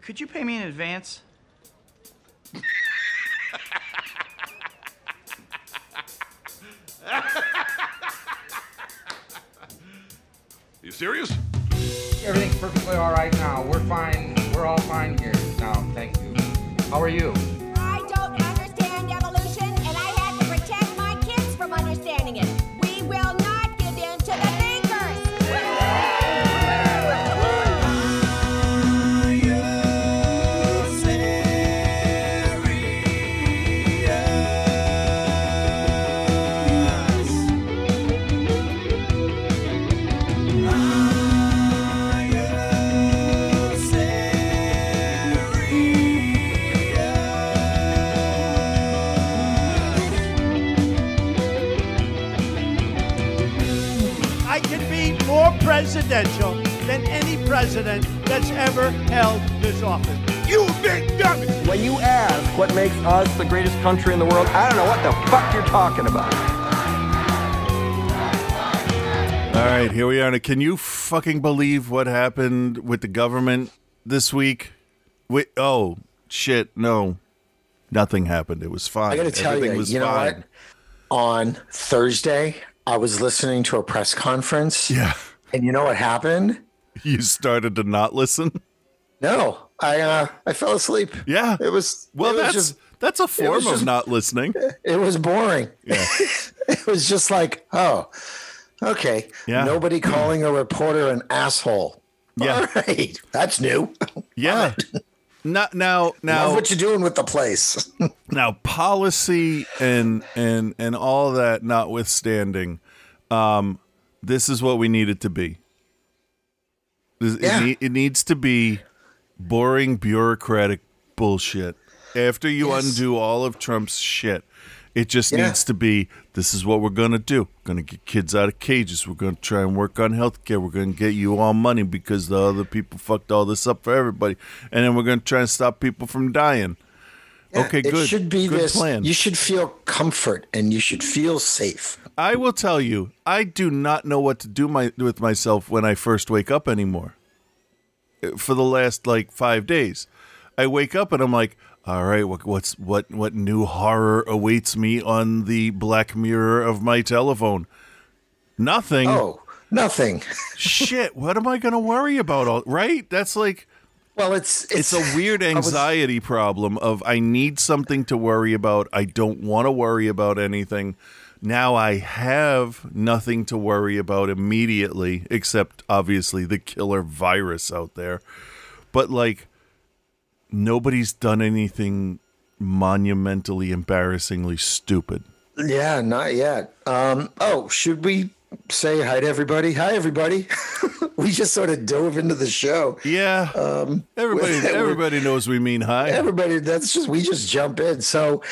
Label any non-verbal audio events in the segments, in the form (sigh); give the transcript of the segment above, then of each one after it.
Could you pay me in advance? You serious? Everything's perfectly all right now. We're fine. We're all fine here now. Thank you. How are you? Presidential than any president that's ever held this office. You big dummy! When you ask what makes us the greatest country in the world, I don't know what the fuck you're talking about. All right, here we are. Now, Can you fucking believe what happened with the government this week? Wait, oh shit, no, nothing happened. It was fine. I got to tell Everything you, was you know fine. what? On Thursday, I was listening to a press conference. Yeah, And you know what happened? (laughs) you started to not listen. No, I uh, I fell asleep. Yeah. It was Well, it was that's just that's a form of just- not listening. (laughs) it was boring. Yeah. (laughs) It was just like, oh, okay. Yeah. Nobody calling a reporter an asshole. Yeah. All right, that's new. Yeah. Not now. Love Now, what you're doing with the place. now, policy and and and all that notwithstanding, um, this is what we need it to be. This- Yeah. It, it needs to be boring bureaucratic bullshit. After you Yes. undo all of Trump's shit, it just Yeah. needs to be this is what we're going to do. We're going to get kids out of cages. We're going to try and work on healthcare. We're going to get you all money because the other people fucked all this up for everybody. And then we're going to try and stop people from dying. okay, good. it should be good this. plan. You should feel comfort and you should feel safe. I will tell you, I do not know what to do my with myself when I first wake up anymore. Uh, For the last like five days, I wake up and I'm like, all right, what, what's what what new horror awaits me on the black mirror of my telephone? Nothing. Oh, nothing. (laughs) Shit. What am I gonna worry about? All right. That's like Well, it's it's a weird I was- anxiety problem of I need something to worry about. I don't want to worry about anything. Now I have nothing to worry about immediately, except obviously the killer virus out there. But like nobody's done anything monumentally embarrassingly stupid. Yeah, not yet. Um, oh, should we say hi to everybody? Hi, everybody. (laughs) we just sort of dove into the show. Yeah. Um, everybody (laughs) everybody knows we mean hi. Everybody, that's just we just jump in. So,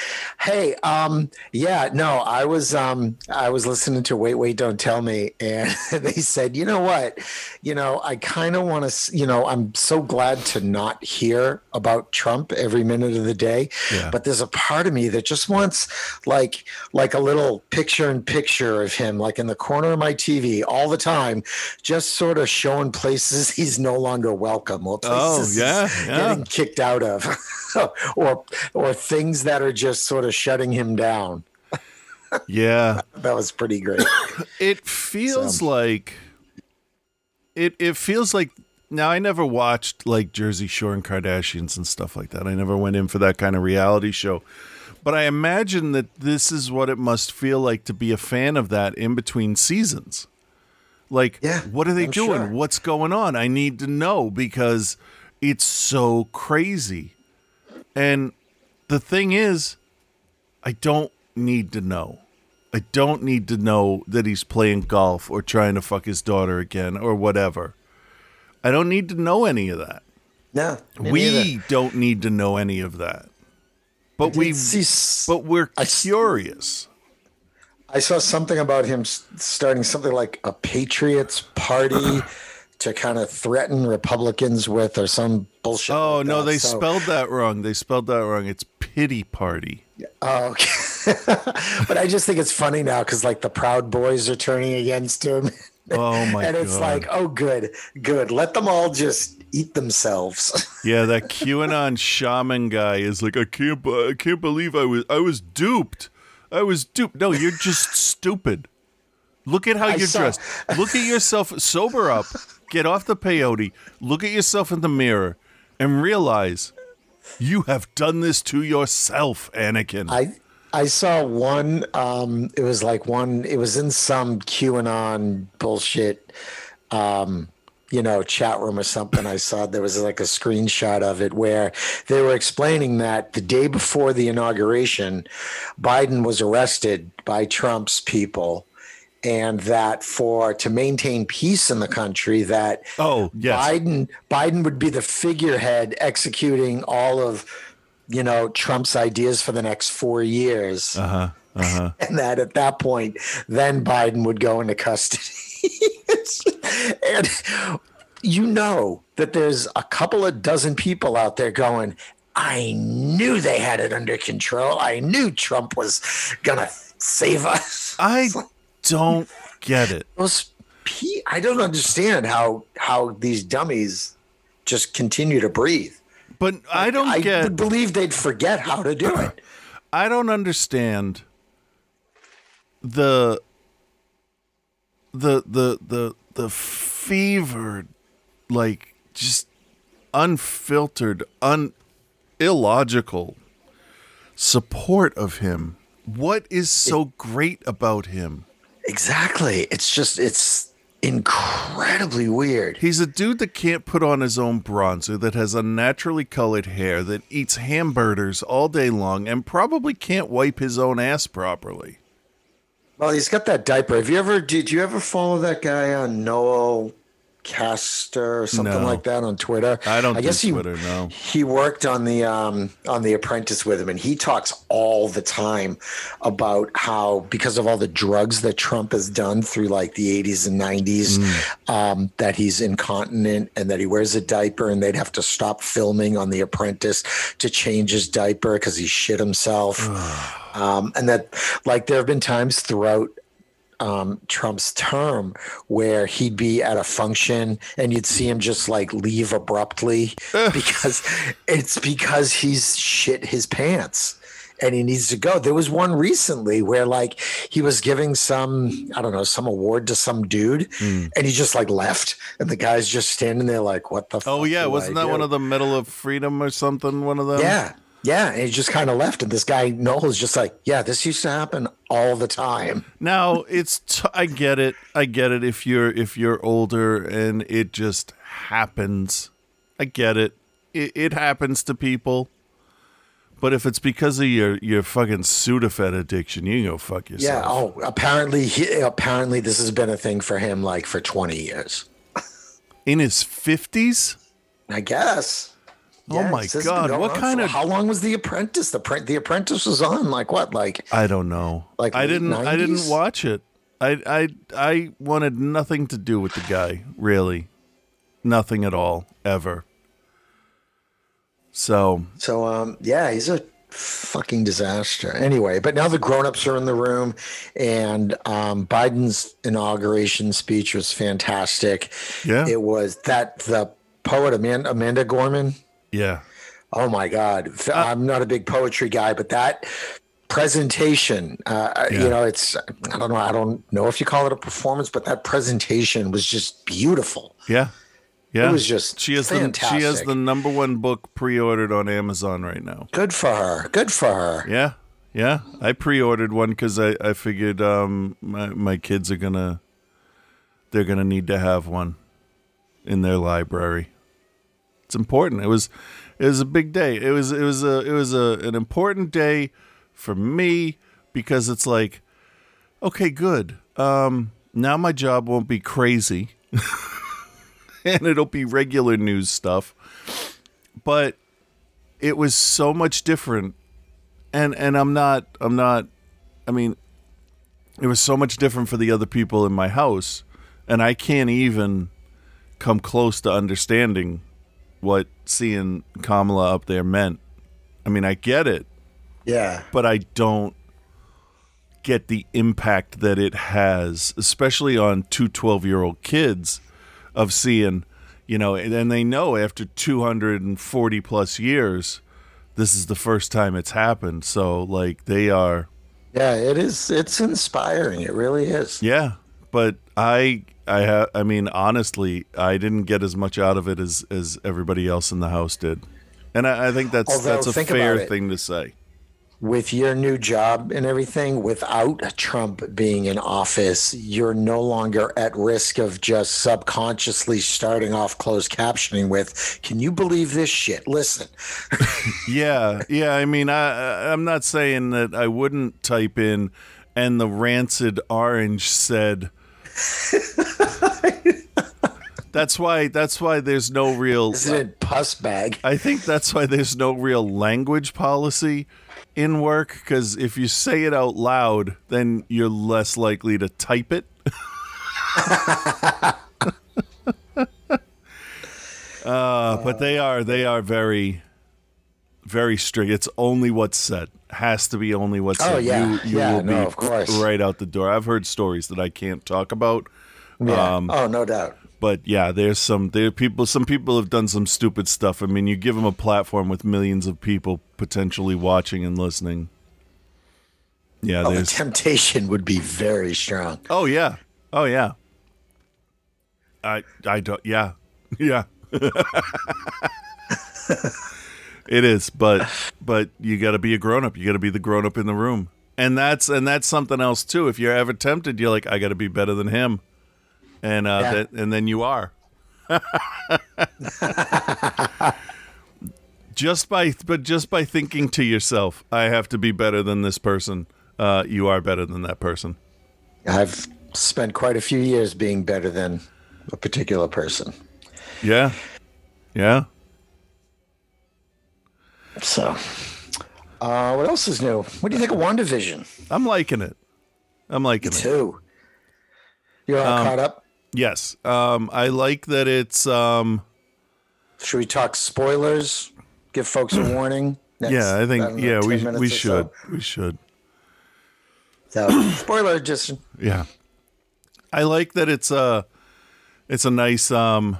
hey, um, yeah, no, I was um, I was listening to Wait, Wait, Don't Tell Me, and (laughs) they said, you know what, you know, I kind of want to, you know, I'm so glad to not hear about Trump every minute of the day, Yeah. but there's a part of me that just wants like like a little picture in picture of him, like in the corner of my TV all the time, just sort of showing places (laughs) he's no longer welcome or Oh, yeah, he's yeah. getting kicked out of (laughs) or or things that are just sort of shutting him down Yeah. (laughs) that was pretty great (coughs) It feels So- like it. It feels like now. I never watched like Jersey Shore and Kardashians and stuff like that. I never went in for that kind of reality show. But I imagine that this is what it must feel like to be a fan of that in between seasons. Like, Yeah, what are they I'm doing? sure. What's going on? I need to know because it's so crazy. And the thing is, I don't need to know. I don't need to know that he's playing golf or trying to fuck his daughter again or whatever. I don't need to know any of that. no we neither. don't need to know any of that. But we see, but we're I curious. i saw something about him starting something like a patriots party to kind of threaten republicans with or some bullshit Oh like no, that. they So- spelled that wrong. They spelled that wrong. It's pity party. oh, okay. (laughs) but i just think it's funny now because like the proud boys are turning against him (laughs) Oh my god. and it's God. like, oh, good, good. Let them all just eat themselves. (laughs) Yeah, that QAnon shaman guy is like, I can't, I can't believe I was, I was duped. I was duped. No, you're just stupid. Look at how I you're saw- dressed. Look at yourself. Sober up. Get off the peyote. Look at yourself in the mirror and realize you have done this to yourself, Anakin. I I saw one. Um, it was like one. It was in some QAnon bullshit. Um, you know, chat room or something. I saw there was like a screenshot of it where they were explaining that the day before the inauguration, Biden was arrested by Trump's people, and that for to maintain peace in the country, that oh, yes. Biden Biden would be the figurehead executing all of you know Trump's ideas for the next four years, Uh-huh. Uh-huh. (laughs) and that at that point, then Biden would go into custody. (laughs) and you know that there's a couple of dozen people out there going. I knew they had it under control. I knew Trump was gonna save us. (laughs) I don't get it. Those I don't understand how how these dummies just continue to breathe. But I don't I get would believe they'd forget how to do it. I don't understand the the the the the fevered like just unfiltered un illogical support of him. What is so great about him? Exactly. It's just it's incredibly weird. He's a dude that can't put on his own bronzer, that has unnaturally colored hair, that eats hamburgers all day long, and probably can't wipe his own ass properly. Well, he's got that diaper. Have you ever did you ever follow that guy on Noel Casler or something No. like that on Twitter? I don't I guess he Twitter, no. he worked on the um on the apprentice with him and he talks all the time about how because of all the drugs that Trump has done through like the 80s and 90s Mm. um that he's incontinent and that he wears a diaper and they'd have to stop filming on the apprentice to change his diaper because he shit himself (sighs) um and that like there have been times throughout um, Trump's term where he'd be at a function and you'd see him just like leave abruptly because it's because he's shit his pants and he needs to go. There was one recently where like he was giving some, I don't know, some award to some dude and he just like left and the guy's just standing there like, what the Oh yeah, wasn't I that do? one of the Medal of Freedom or something? One of them. Yeah. Yeah. He just kind of left. And this guy, Noel, is just like, yeah, this used to happen all the time. Now it's t- I get it. I get it. If you're if you're older and it just happens, I get it. It, it happens to people. But if it's because of your your fucking Sudafed addiction, you can go fuck yourself. Yeah. Oh, apparently, he, apparently, this has been a thing for him like for 20 years. In his fifties. I guess. Oh my God, what kind of- How long was The Apprentice? The The Apprentice was on like what? Like I don't know. Like I didn't. I didn't watch it. I I I wanted nothing to do with the guy. Really, nothing at all ever. So so. Um. Yeah, he's a fucking disaster. Anyway, but now the grown-ups are in the room, and um, Biden's inauguration speech was fantastic. Yeah. It was that the poet Amanda, Amanda Gorman. Yeah, Oh my God. I'm not a big poetry guy, but that presentation, uh, Yeah. you know, it's, I don't know, I don't know if you call it a performance, but that presentation was just beautiful. yeah, yeah. It was just she has the she has the number one book pre-ordered on Amazon right now. Good for her. Good for her. Yeah, yeah. I pre-ordered one because I I figured um my my kids are gonna they're gonna need to have one in their library. It's important. It was it was a big day. It was it was a it was a an important day for me because it's like okay, good. Um now my job won't be crazy. (laughs) and it'll be regular news stuff. But it was so much different and and I'm not I'm not I mean it was so much different for the other people in my house and I can't even come close to understanding what seeing Kamala up there meant. I mean, I get it, Yeah. but I don't get the impact that it has, especially on two 12 year old kids, of seeing, you know, and, they know after 240 plus years, this is the first time it's happened. So, like, they are, Yeah, it is. It's inspiring. It really is. yeah. But I, I have, I mean, honestly, I didn't get as much out of it as as everybody else in the house did, and I, I think that's Although, that's a fair it. thing to say. With your new job and everything, without Trump being in office, you're no longer at risk of just subconsciously starting off closed captioning with, Can you believe this shit? Listen. (laughs) Yeah, yeah. I mean, I- I'm not saying that I wouldn't type in, and the rancid orange said. (laughs) that's why. That's why there's no real. Isn't it pus bag? I think that's why there's no real language policy in work because if you say it out loud, then you're less likely to type it. (laughs) uh, but they are they are very very strict. It's only what's said. Has to be only what's Oh, said. yeah. You, you Yeah, will no, be of course. right out the door. I've heard stories that I can't talk about. Yeah. Um, oh, no doubt. but yeah, there's some there are people. Some people have done some stupid stuff. I mean, you give them a platform with millions of people potentially watching and listening. Yeah, Oh, the temptation would be very strong. Oh yeah, oh yeah. I I don't. Yeah, (laughs) yeah. (laughs) it is, but but you got to be a grown up. You got to be the grown up in the room, and that's and that's something else too. If you're ever tempted, you're like, I got to be better than him, and uh, Yeah. that, and then you are. (laughs) just by but just by thinking to yourself, I have to be better than this person. Uh, you are better than that person. I've spent quite a few years being better than a particular person. Yeah, yeah. So, uh, what else is new? What do you think of WandaVision? I'm liking it. I'm liking it. too. You're all Um, caught up? Yes. Um, I like that it's um, Should we talk spoilers? Give folks a (clears throat) warning? Next, yeah, I think know, yeah, we we should. We should. So, so (clears throat) spoiler just Yeah. I like that it's a it's a nice um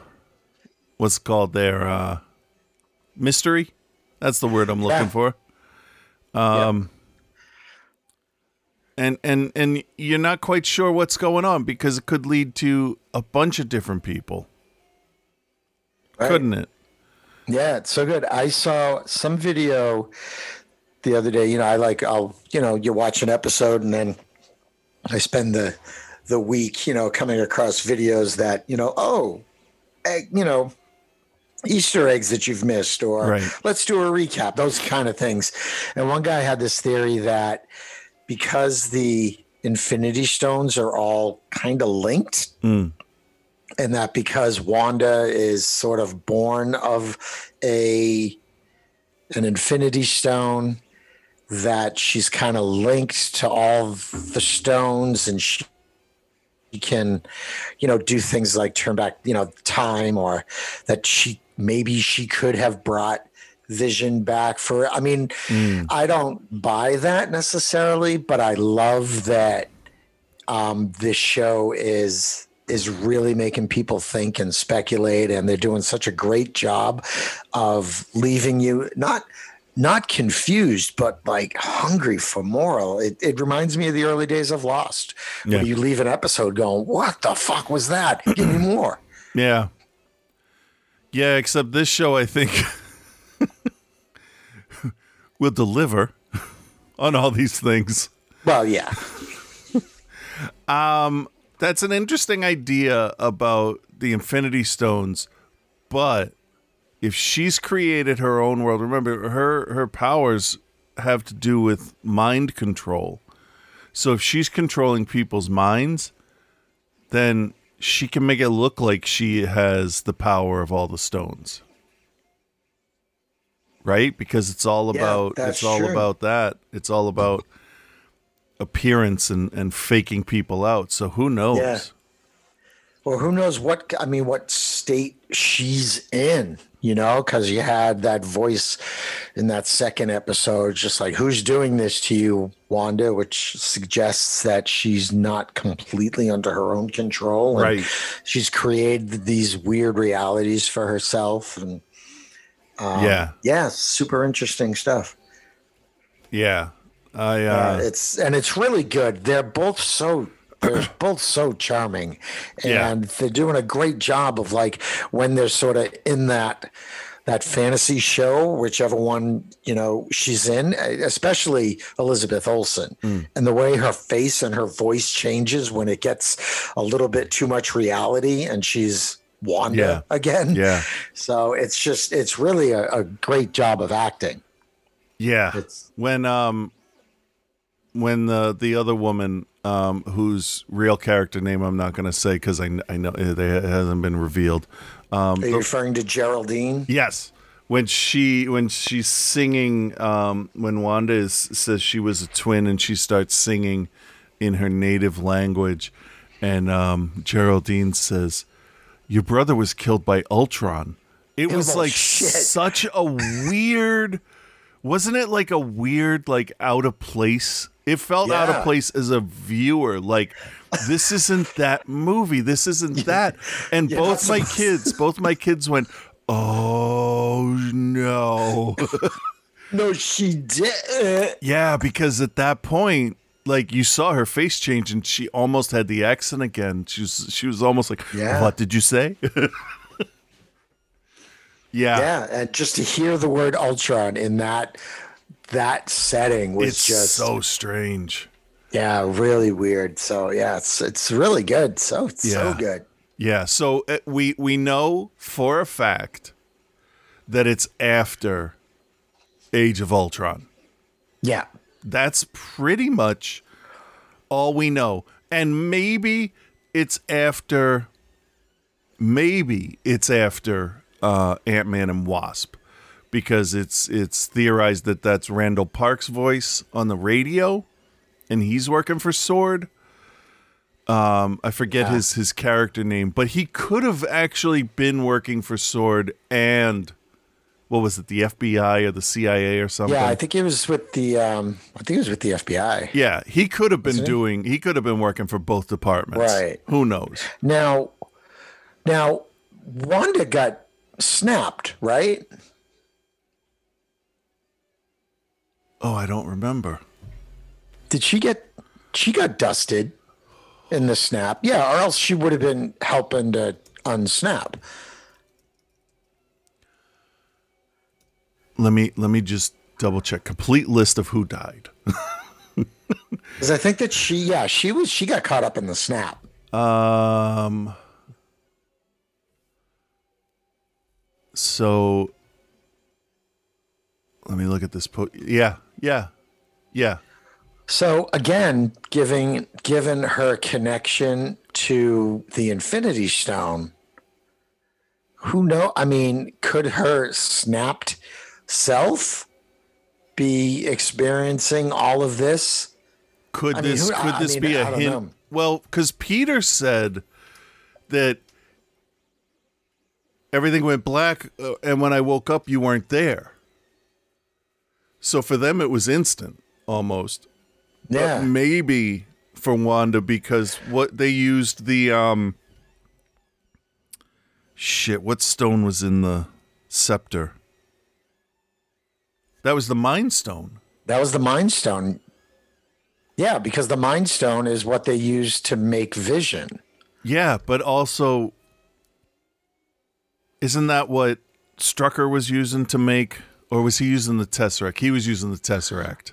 what's it called there uh mystery. That's the word I'm looking Yeah. for. Um and and and you're not quite sure what's going on because it could lead to a bunch of different people, right? couldn't it? Yeah, it's so good. I saw some video the other day. You know, I like I'll you know you watch an episode and then I spend the the week you know coming across videos that you know oh you know Easter eggs that you've missed or Right. let's do a recap those kind of things. And one guy had this theory that because the Infinity Stones are all kind of linked Mm. and that because Wanda is sort of born of a an infinity stone that she's kind of linked to all the stones and she can you know do things like turn back you know time or that she maybe she could have brought vision back for i mean i don't buy that necessarily but i love that um, this show is is really making people think and speculate and they're doing such a great job of leaving you not not confused but like hungry for more it, it reminds me of the early days of lost Yeah. where you leave an episode going what the fuck was that give me more (clears throat) Yeah. Yeah, except this show, I think, (laughs) will deliver (laughs) on all these things. well yeah (laughs) um, That's an interesting idea about the Infinity Stones, but if she's created her own world, remember her her powers have to do with mind control. So if she's controlling people's minds, then she can make it look like she has the power of all the stones. Right? Because it's all Yeah, about it's all true. about that. It's all about appearance and, and faking people out. So who knows? Yeah. or who knows what i mean what state she's in you know, because you had that voice in that second episode, just like, who's doing this to you, Wanda, which suggests that she's not completely under her own control. and Right. She's created these weird realities for herself. And um, yeah, yeah, super interesting stuff. yeah. I Uh, uh, it's and it's really good. They're both so they're both so charming, Yeah. and they're doing a great job of like when they're sort of in that that fantasy show, whichever one you know she's in, especially Elizabeth Olsen, Mm. and the way her face and her voice changes when it gets a little bit too much reality, and she's Wanda Yeah. again. yeah, So it's just it's really a, a great job of acting. yeah. It's when um when the the other woman um whose real character name I'm not going to say because I, I know it it hasn't been revealed. Um, are you referring to Geraldine? Yes. When she when she's singing, um, when Wanda is, says she was a twin, and she starts singing in her native language, and um, Geraldine says, "Your brother was killed by Ultron." It was Oh, like shit. such a weird, wasn't it? Like a weird, like out of place. It felt out of place as a viewer. Like this isn't that movie. This isn't (laughs) that. And both my (laughs) kids, both my kids went, "Oh no." (laughs) No, she did. yeah, because at that point, like you saw her face change and she almost had the accent again. She was she was almost like, Yeah. "What did you say?" yeah. Yeah, and just to hear the word Ultron in that that setting was It's just so strange. yeah, really weird. So yeah, it's it's really good. So it's so good. Yeah, so uh, we we know for a fact that it's after Age of Ultron. Yeah. That's pretty much all we know. And maybe it's after maybe it's after uh Ant-Man and Wasp because it's it's theorized that that's Randall Park's voice on the radio and he's working for Sword. Um I forget his his character name, but he could have actually been working for Sword and what was it, the FBI or the CIA or something? Yeah, I think it was with the um I think it was with the FBI. Yeah, he could have been doing. He could have been working for both departments. Right. Who knows? Now now Wanda got snapped, right? Oh, I don't remember. Did she get she got dusted in the snap? Yeah, or else she would have been helping to unsnap. Let me let me just double check. Complete list of who died. (laughs) Because I think that she, yeah, she was, she got caught up in the snap. Um. So. Let me look at this. Po- yeah, yeah, yeah. So again, giving given her connection to the Infinity Stone, who know? I mean, could her snapped self be experiencing all of this? Could I mean, this who- could I this mean, be a hint? know. Well, because Peter said that everything went black, uh, and when I woke up, you weren't there. So for them, it was instant almost. Yeah, But maybe for Wanda because what they used the um shit. What stone was in the scepter? That was the Mind Stone. that was the Mind Stone. Yeah, because the Mind Stone is what they use to make Vision. Yeah, but also, isn't that what Strucker was using to make, or was he using the Tesseract? He was using the Tesseract.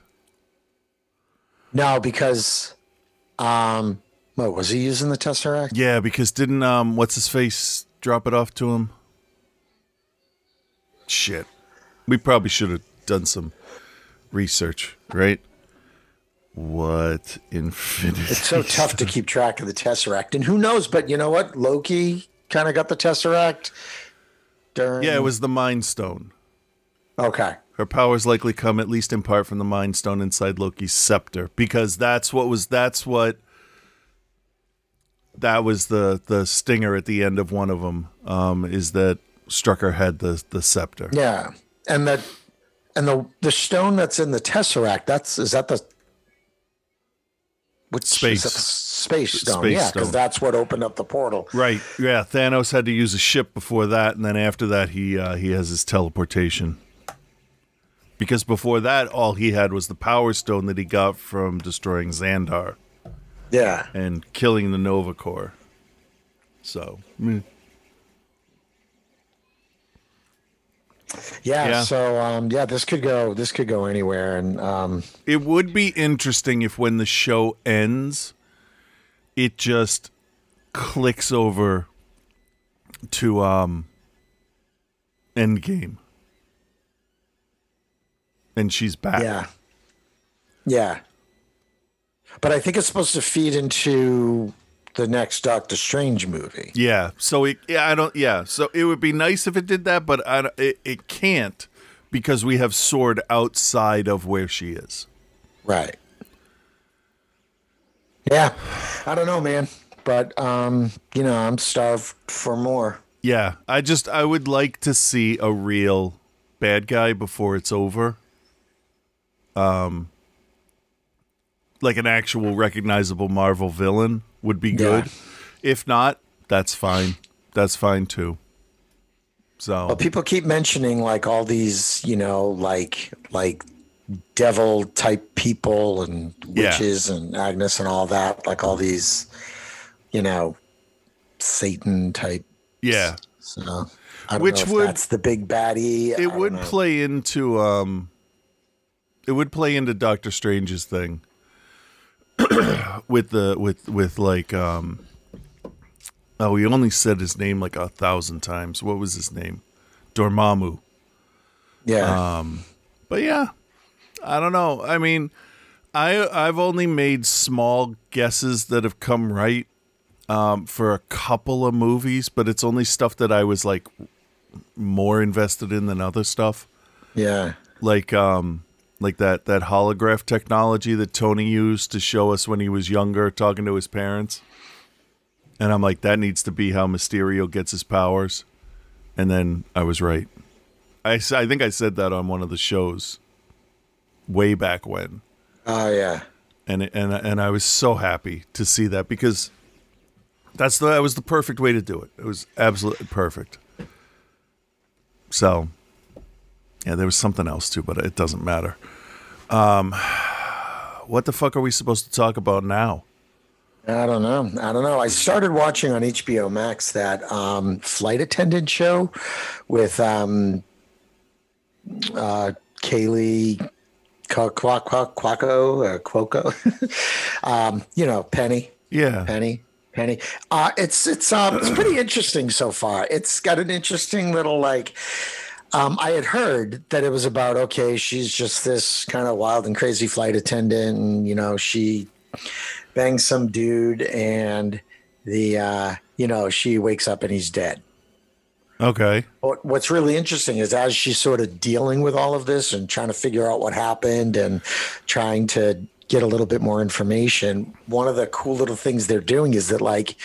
No, because, um, what was he using the Tesseract? Yeah, because didn't um, what's his face drop it off to him? Shit, we probably should have done some research, right? What infinity? It's so (laughs) tough to keep track of the Tesseract. And who knows, but you know what? Loki kind of got the Tesseract during. Yeah, it was the Mind Stone. Okay. Her powers likely come at least in part from the Mind Stone inside Loki's scepter, because that's what was that's what that was the the stinger at the end of one of them. Um, is that Strucker had the the scepter. Yeah, and that and the the stone that's in the tesseract. That's is that the which Space. the space stone? Space yeah, because that's what opened up the portal. Right. Yeah. Thanos had to use a ship before that, and then after that, he uh, he has his teleportation. Because before that, all he had was the Power Stone that he got from destroying Xandar Yeah, and killing the Nova Corps. So, mm, yeah. Yeah. So um, yeah, this could go. This could go anywhere, and um, it would be interesting if when the show ends, it just clicks over to um Endgame. And she's back. yeah, yeah. But I think it's supposed to feed into the next Doctor Strange movie. Yeah. So it, yeah, I don't. Yeah. So it would be nice if it did that, but I, it, it can't because we have Sword outside of where she is. Right. Yeah. I don't know, man. But um, you know, I'm starved for more. Yeah. I just I would like to see a real bad guy before it's over. Um. Like an actual recognizable Marvel villain would be good. Yeah. If not, that's fine. That's fine too. So But people keep mentioning like all these, you know, like like devil type people and Yeah. witches and Agnes and all that, like all these, you know, Satan type. yeah, So Which would- that's the big baddie. It would know. play into um it would play into Doctor Strange's thing (clears throat) with the with with like um oh he only said his name like a thousand times. What was his name? Dormammu. Yeah. um, but yeah I don't know. I mean I I've only made small guesses that have come right um for a couple of movies but it's only stuff that I was like more invested in than other stuff. Yeah. like um like that that holograph technology that Tony used to show us when he was younger talking to his parents. And I'm like that needs to be how Mysterio gets his powers. And then I was right. I I think I said that on one of the shows way back when. Oh yeah. And and and I was so happy to see that because that's the that was the perfect way to do it. It was absolutely perfect. So, yeah, there was something else too, but it doesn't matter. Um, (sighs) what the fuck are we supposed to talk about now? I don't know. I don't know. I started watching on HBO Max that um, flight attendant show with um, uh, Kaley Qua- Qua- Qua- Quaco, uh, Quoco, (laughs) um, you know, Penny, Yeah, Penny, Penny. Uh, it's it's um, it's pretty interesting so far. It's got an interesting little like. Um, I had heard that it was about okay, she's just this kind of wild and crazy flight attendant, and you know she bangs some dude, and the uh, you know she wakes up and he's dead. okay, What's really interesting is as she's sort of dealing with all of this and trying to figure out what happened and trying to get a little bit more information, one of the cool little things they're doing is that like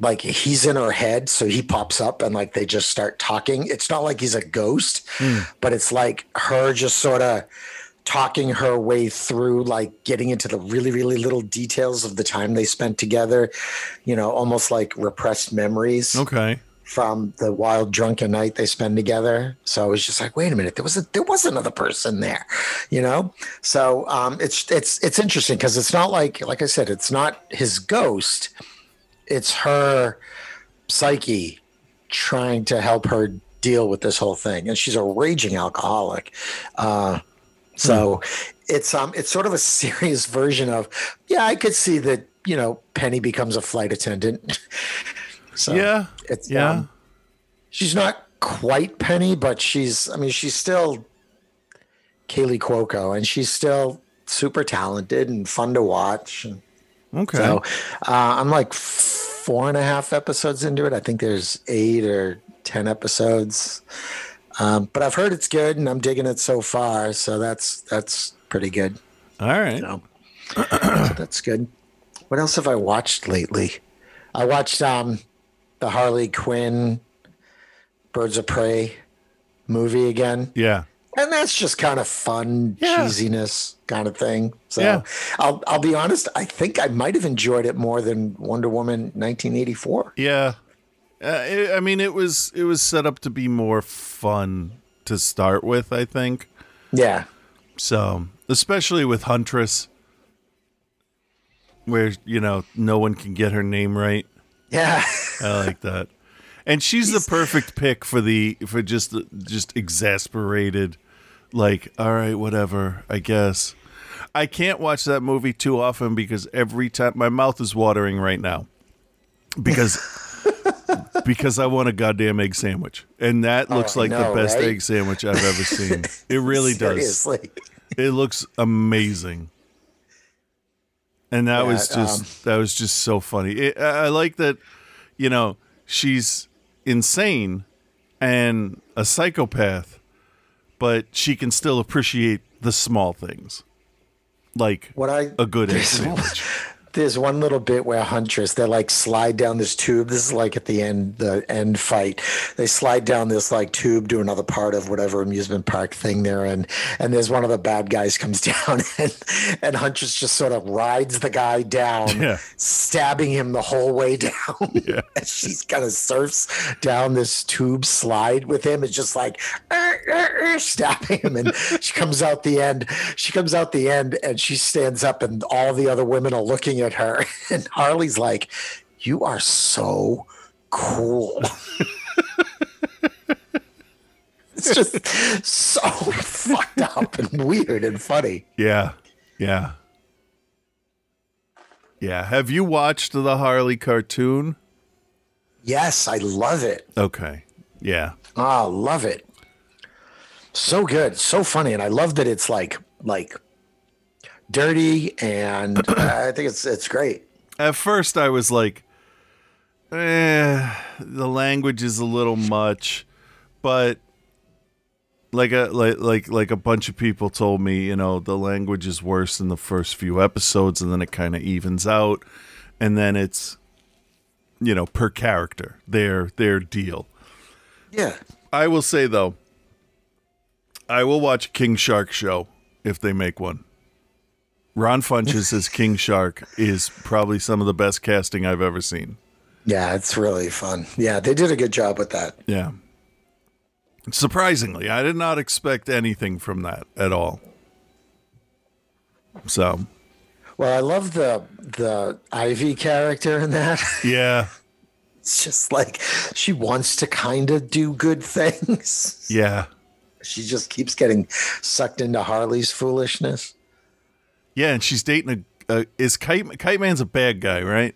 like he's in her head so he pops up and like they just start talking it's not like he's a ghost but it's like her just sort of talking her way through like getting into the really really little details of the time they spent together you know almost like repressed memories okay, from the wild drunken night they spend together. So I was just like, wait a minute, there was a there was another person there, you know. So um, it's it's it's interesting because it's not like like I said, it's not his ghost, it's her psyche trying to help her deal with this whole thing, and she's a raging alcoholic. Uh, so it's um it's sort of a serious version of yeah, I could see that you know Penny becomes a flight attendant. (laughs) so yeah, it's yeah, um, she's not quite Penny, but she's I mean she's still Kaley Cuoco, and she's still super talented and fun to watch. And okay, So uh, I'm like four and a half episodes into it. I think there's eight or ten episodes, um, but I've heard it's good, and I'm digging it so far. So that's that's pretty good. all right. So (clears throat) that's good. What else have I watched lately? I watched um, the Harley Quinn Birds of Prey movie again. Yeah. And that's just kind of fun Yeah. cheesiness kind of thing. So Yeah. I'll I'll be honest, I think I might have enjoyed it more than Wonder Woman 1984. Yeah. Uh, I I mean, it was it was set up to be more fun to start with. I think Yeah. so, especially with Huntress, where you know no one can get her name right. Yeah. I like that, and she's the perfect pick for the for just just exasperated, like all right, whatever, I guess. I can't watch that movie too often because every time my mouth is watering right now because (laughs) because I want a goddamn egg sandwich, and that looks Oh, like know, the best right? egg sandwich I've ever seen. (laughs) It really does. Seriously. It looks amazing. And that was just um, that was just so funny. It, I I like that, you know, she's insane and a psychopath, but she can still appreciate the small things, like What I a good egg (laughs) sandwich. There's one little bit where Huntress, they like slide down this tube. This is like at the end, the end fight. They slide down this like tube to another part of whatever amusement park thing they're in. And there's one of the bad guys comes (laughs) down and, and Huntress just sort of rides the guy down, Yeah. stabbing him the whole way (laughs) down. (laughs) and she's kind of surfs down this tube slide with him. It's just like "Er, er, er," stabbing him. And she comes out the end. She comes out the end and she stands up, and all the other women are looking at her. (laughs) And Harley's like, You are so cool. (laughs) it's just so fucked up and weird and funny. Yeah, yeah, yeah. Have you watched the Harley cartoon? Yes, I love it. Okay, yeah, Oh, love it. So good, so funny, and I love that it's like like dirty, and (clears throat) I think it's it's great. at first I was like, eh, the language is a little much, but like a like like like a bunch of people told me, you know, the language is worse in the first few episodes, and then it kind of evens out, and then it's, you know, per character their their deal. Yeah, I will say though, I will watch King Shark show if they make one. Ron Funches as King Shark is probably some of the best casting I've ever seen. yeah, it's really fun. Yeah, they did a good job with that. Yeah. Surprisingly, I did not expect anything from that at all. So, Well, I love the the Ivy character in that. (laughs) yeah. It's just like she wants to kind of do good things. Yeah. She just keeps getting sucked into Harley's foolishness. Yeah, and she's dating a, a is Kite Kite Man's a bad guy, right?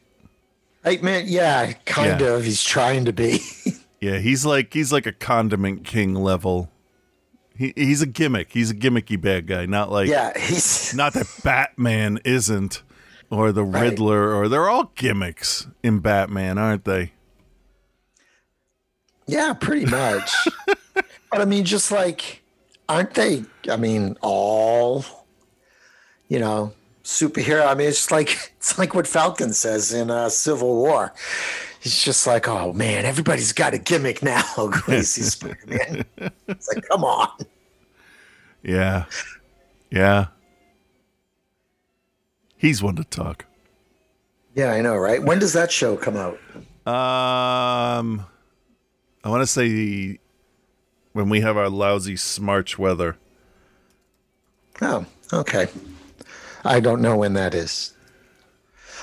Like, man, yeah, kind Yeah. of. He's trying to be. (laughs) Yeah, he's like he's like a condiment king level. He he's a gimmick. He's a gimmicky bad guy, not like yeah, he's (laughs) not that Batman isn't or the Right. Riddler or they're all gimmicks in Batman, aren't they? Yeah, pretty (laughs) much. but I mean, just like, aren't they? I mean, all, you know, superhero. I mean, it's like (laughs) it's like what Falcon says in uh, Civil War. He's just like, oh man, everybody's got a gimmick now. (laughs) Crazy Spider-Man. It's like, come on. Yeah. Yeah. He's one to talk. Yeah, I know, right? When does that show come out? Um I want to say when we have our lousy smarch weather. Oh, okay. I don't know when that is.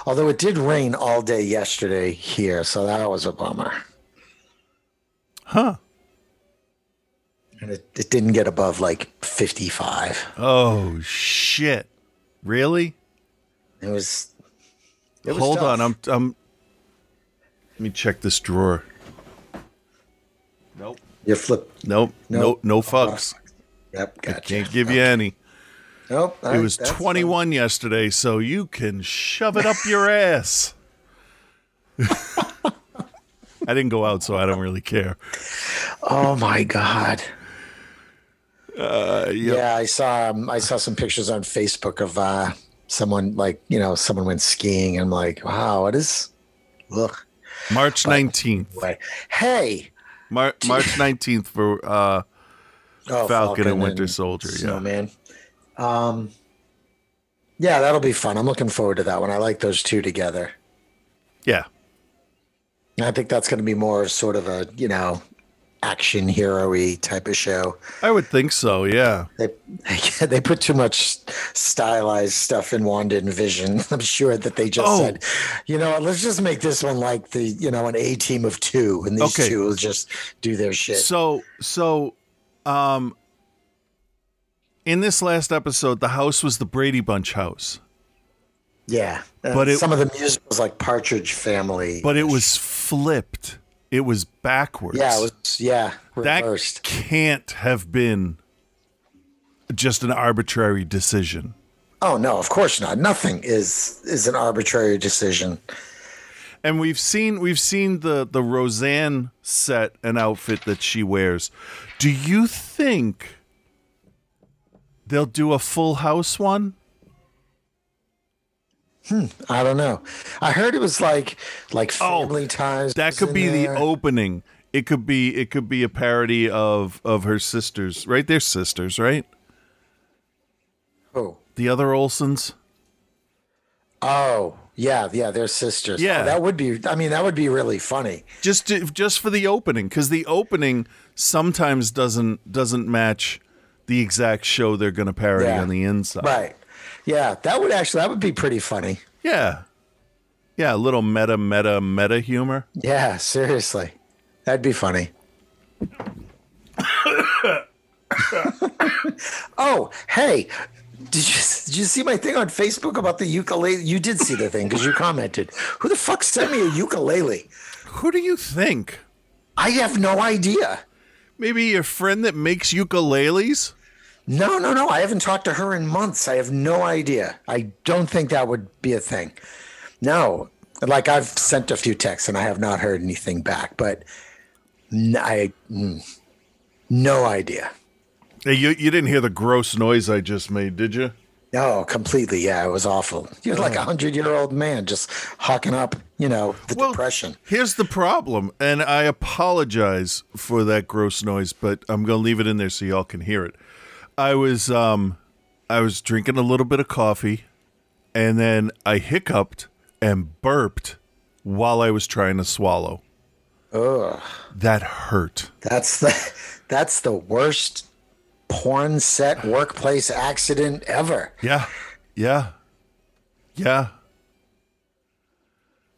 Although it did rain all day yesterday here, so that was a bummer. Huh. And it, it didn't get above like 55. Oh shit. Really? It was. It was Hold tough. on, I'm I'm Let me check this drawer. Nope. You flip. Nope. Nope. no uh-huh. fucks. Yep, gotcha. Can't give you any. Nope. It was 21 yesterday, so you can shove it up your ass. (laughs) I didn't go out, so I don't really care. Oh my god. Uh, yep. Yeah, I saw. Um, I saw some pictures on Facebook of uh, someone like you know someone went skiing. And I'm like, wow, what is? Look. March 19th. Way. Hey, Mar- March nineteenth for uh, Oh, Falcon and Winter Soldier, yeah. Snowman. Um, yeah, that'll be fun. I'm looking forward to that one. I like those two together. yeah. I think that's going to be more sort of a you know action hero-y type of show. I would think so. Yeah. They (laughs) they put too much stylized stuff in Wanda and Vision. (laughs) I'm sure that they just Oh. said, you know, let's just make this one like the you know an A team of two, and these Okay. two will just do their shit. So so um in this last episode, the house was the Brady Bunch house. yeah, Uh, But it- some of the music was like Partridge Family, But it was flipped. It was backwards. yeah, it was yeah that can't have been just an arbitrary decision. Oh no, of course not. Nothing is is an arbitrary decision. And we've seen we've seen the the Roseanne set and outfit that she wears. Do you think they'll do a full house one? Hmm, I don't know. I heard it was like like Oh, family ties. That could be the opening. It could be it could be a parody of of her sisters, right? They're sisters, right? Oh. The other Olsens. Oh, yeah, yeah, they're sisters. Oh, yeah. Oh, that would be. I mean, that would be really funny. just to, just for the opening because the opening sometimes doesn't doesn't match the exact show they're going to parody Yeah. on the inside. Right. Yeah, that would actually that would be pretty funny. Yeah, yeah, a little meta meta meta humor. Yeah, seriously, that'd be funny. oh, hey, did you did you see my thing on Facebook about the ukulele? You did see the thing because you commented. Who the fuck sent me a ukulele? Who do you think? I have no idea. Maybe your friend that makes ukuleles? No, no, no. I haven't talked to her in months. I have no idea. I don't think that would be a thing. No, like I've sent a few texts and I have not heard anything back, but I mm, no idea. Hey, you you didn't hear the gross noise I just made, did you? No, completely. Yeah, it was awful. You're like a hundred year old man just hawking up, you know, the depression. Here's the problem, and I apologize for that gross noise, but I'm gonna leave it in there so y'all can hear it. I was um I was drinking a little bit of coffee and then I hiccuped and burped while I was trying to swallow. Ugh, That hurt. that's the (laughs) that's the worst porn set workplace accident ever. Yeah. Yeah. Yeah.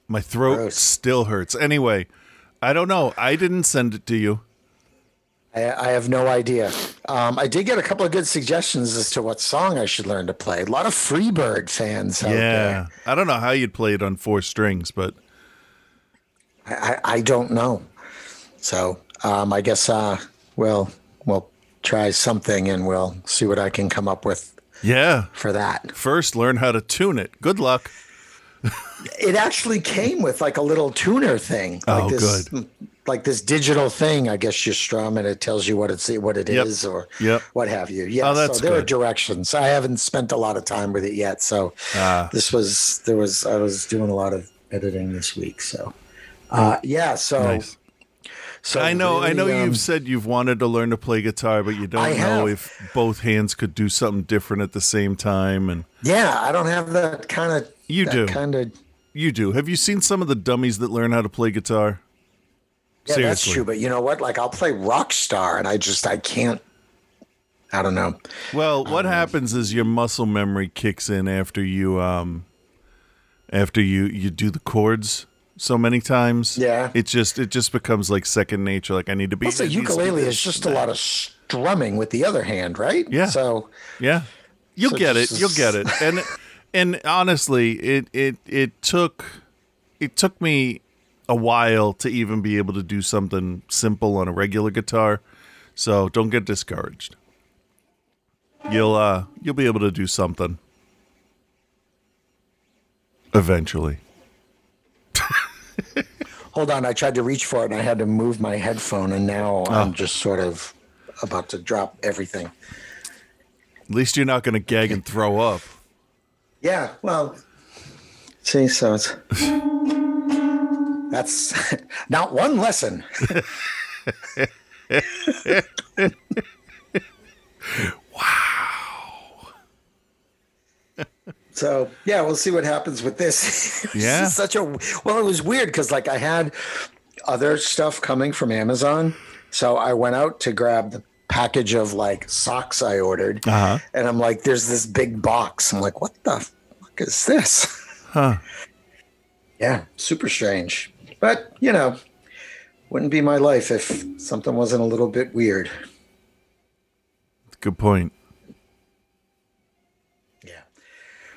My throat Gross. still hurts. Anyway, I don't know. I didn't send it to you. I, I have no idea. Um, I did get a couple of good suggestions as to what song I should learn to play. A lot of Freebird fans out Yeah. there. I don't know how you'd play it on four strings, but I, I, I don't know. So um, I guess uh, we'll we'll try something and we'll see what I can come up with yeah. for that. First, learn how to tune it. Good luck. It actually came with like a little tuner thing. Like Oh, this, good. Like this digital thing, I guess you strum and it tells you what it's what it is Yep. or Yep. what have you. Yeah, Oh, that's so there are directions. I haven't spent a lot of time with it yet, so Ah. this was there was I was doing a lot of editing this week. So uh, yeah, so Nice. So I know. I know um, you've said you've wanted to learn to play guitar, but you don't I know have. if both hands could do something different at the same time. And Yeah, I don't have that kind of. You do. kind of. you do. Have you seen some of the dummies that learn how to play guitar? Yeah, that's true. But you know what? Like I'll play Rockstar, and I just I can't. I don't know. Well, what happens is your muscle memory kicks in after you um after you you do the chords so many times. Yeah. It just it just becomes like second nature. Like I need to be. Also, it needs to be ukulele is just a lot of strumming with the other hand, right? Yeah. So Yeah. You'll So get it. You'll get it. (laughs) And and honestly, it it it took it took me a while to even be able to do something simple on a regular guitar. So don't get discouraged. You'll uh you'll be able to do something eventually. Hold on, I tried to reach for it, and I had to move my headphone, and now Oh. I'm just sort of about to drop everything. At least you're not going to gag and throw up. Yeah. Well. See, so it's. That's (laughs) not one lesson. (laughs) (laughs) So yeah, we'll see what happens with this. (laughs) Yeah. such a well, it was weird because like I had other stuff coming from Amazon, so I went out to grab the package of like socks I ordered, Uh-huh. and I'm like, "There's this big box." I'm like, "What the fuck is this?" (laughs) Huh. Yeah, super strange, but you know, wouldn't be my life if something wasn't a little bit weird. Good point. Yeah.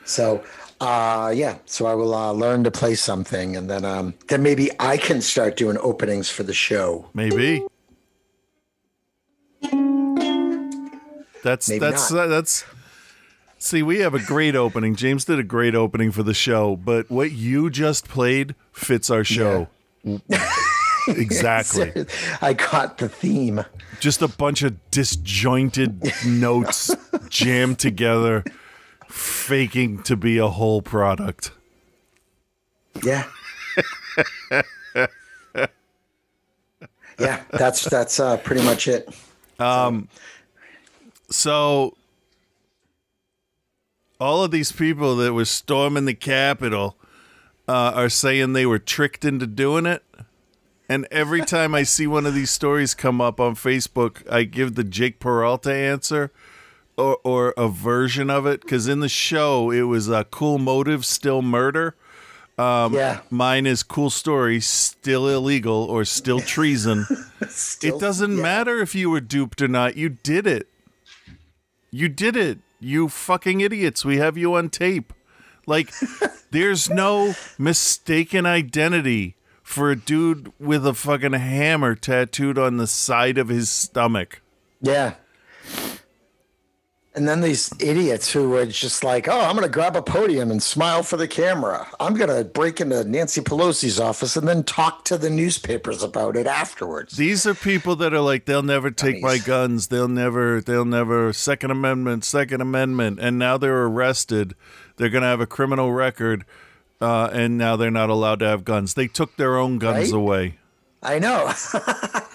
So, uh, yeah. So I will uh, learn to play something, and then um, then maybe I can start doing openings for the show. Maybe. That's Maybe that's uh, that's. See, we have a great opening. James did a great opening for the show, but what you just played fits our show. (laughs) exactly. (laughs) I caught the theme. Just a bunch of disjointed notes jammed together, faking to be a whole product. Yeah. yeah, that's that's uh, pretty much it. Um, So, all of these people that were storming the Capitol uh, are saying they were tricked into doing it. And every time I see one of these stories come up on Facebook, I give the Jake Peralta answer or, or a version of it. Because in the show, it was a cool motive, still murder. Um, yeah. Mine is cool story, still illegal or still treason. (laughs) Still- it doesn't yeah. matter if you were duped or not. You did it. You did it. You fucking idiots. We have you on tape. Like, (laughs) there's no mistaken identity for a dude with a fucking hammer tattooed on the side of his stomach. Yeah. And then these idiots who were just like, oh, I'm going to grab a podium and smile for the camera. I'm going to break into Nancy Pelosi's office and then talk to the newspapers about it afterwards. These are people that are like, they'll never take my guns. They'll never, they'll never, Second Amendment, Second Amendment. And now they're arrested. They're going to have a criminal record. Uh, and now they're not allowed to have guns. They took their own guns Right? away. I know. (laughs)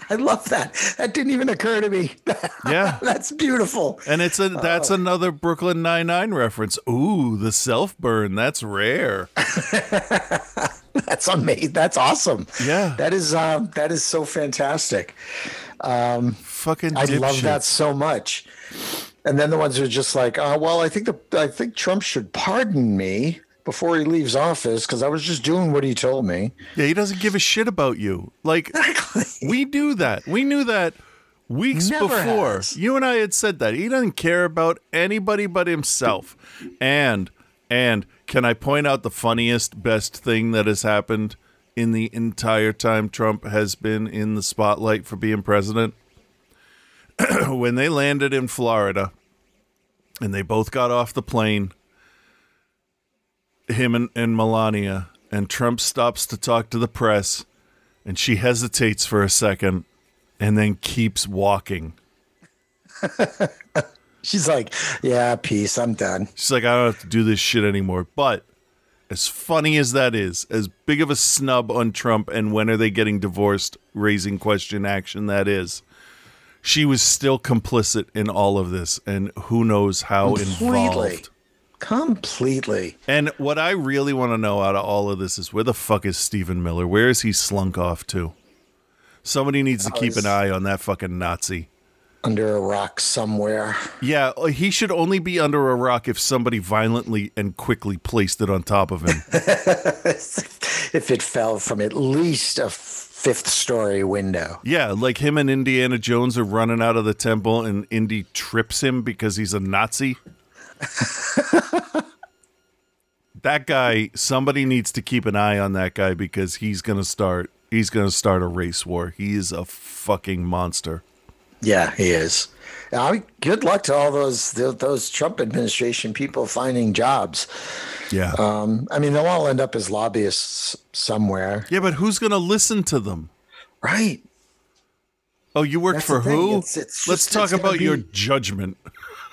I love that. That didn't even occur to me. (laughs) Yeah. That's beautiful. And it's a that's another Brooklyn Nine Nine reference. Ooh, the self burn. That's rare. (laughs) That's amazing. That's awesome. Yeah. That is um, that is so fantastic. Um Fucking. I love dipshit. that so much. And then the ones who are just like, uh, well, I think the I think Trump should pardon me before he leaves office because I was just doing what he told me. Yeah, he doesn't give a shit about you. Like (laughs) we knew that. We knew that weeks Never before. has. You and I had said that he doesn't care about anybody but himself. And and can I point out the funniest, best thing that has happened in the entire time Trump has been in the spotlight for being president? (clears throat) when they landed in Florida and they both got off the plane, him and, and Melania, and Trump stops to talk to the press, and she hesitates for a second and then keeps walking. (laughs) She's like, yeah, peace. I'm done. She's like, I don't have to do this shit anymore. But as funny as that is, as big of a snub on Trump and when are they getting divorced, raising question action that is, she was still complicit in all of this, and who knows how Completely. involved. Completely. And what I really want to know out of all of this is where the fuck is Stephen Miller? Where is he slunk off to? Somebody needs to keep an eye on that fucking Nazi. Under a rock somewhere. Yeah, uh, he should only be under a rock if somebody violently and quickly placed it on top of him. (laughs) if it fell from at least a fifth story window. yeah, like him and Indiana Jones are running out of the temple and Indy trips him because he's a Nazi. (laughs) that guy, somebody needs to keep an eye on that guy because he's going to start he's going to start a race war. He is a fucking monster. Yeah, he is. I mean, good luck to all those those Trump administration people finding jobs. Yeah. Um, I mean, they'll all end up as lobbyists somewhere, yeah, but who's going to listen to them? right? Oh, you work That's for who? It's- it's Let's just- talk gonna about your judgment.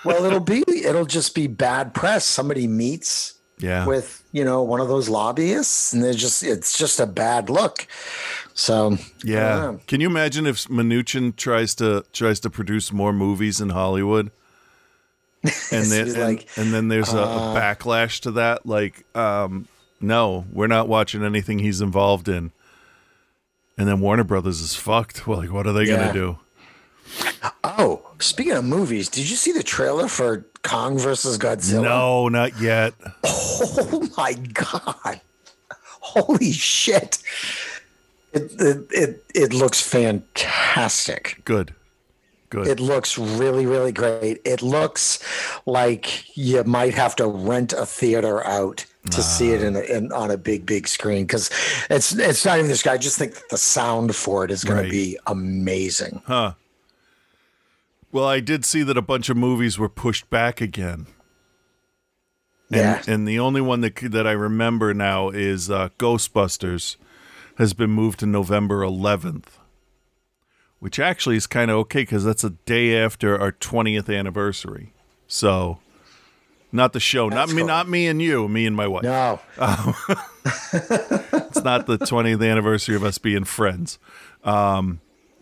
Well, it'll be it'll just be bad press. Somebody meets Yeah. with you know one of those lobbyists, and they're just it's just a bad look. So Yeah. Can you imagine if Mnuchin tries to tries to produce more movies in Hollywood? (laughs) And then and, like, and then there's a, a backlash to that. Like, um, no, we're not watching anything he's involved in. And then Warner Brothers is fucked. (laughs) Well, like, what are they Yeah. gonna do? Oh, speaking of movies, did you see the trailer for Kong versus Godzilla? No, not yet. Oh my god! Holy shit! It it it, it looks fantastic. Good. Good. It looks really really great. It looks like you might have to rent a theater out to see it in, a, in on a big big screen because it's it's not even this guy. I just think the sound for it is going Right. to be amazing. Huh. Well, I did see that a bunch of movies were pushed back again. And, Yeah. and the only one that that I remember now is uh, Ghostbusters has been moved to November 11th, which actually is kind of okay because that's a day after our 20th anniversary. So, not the show, not me, cool. not me and you, me and my wife. No, (laughs) (laughs) It's not the 20th anniversary of us being friends.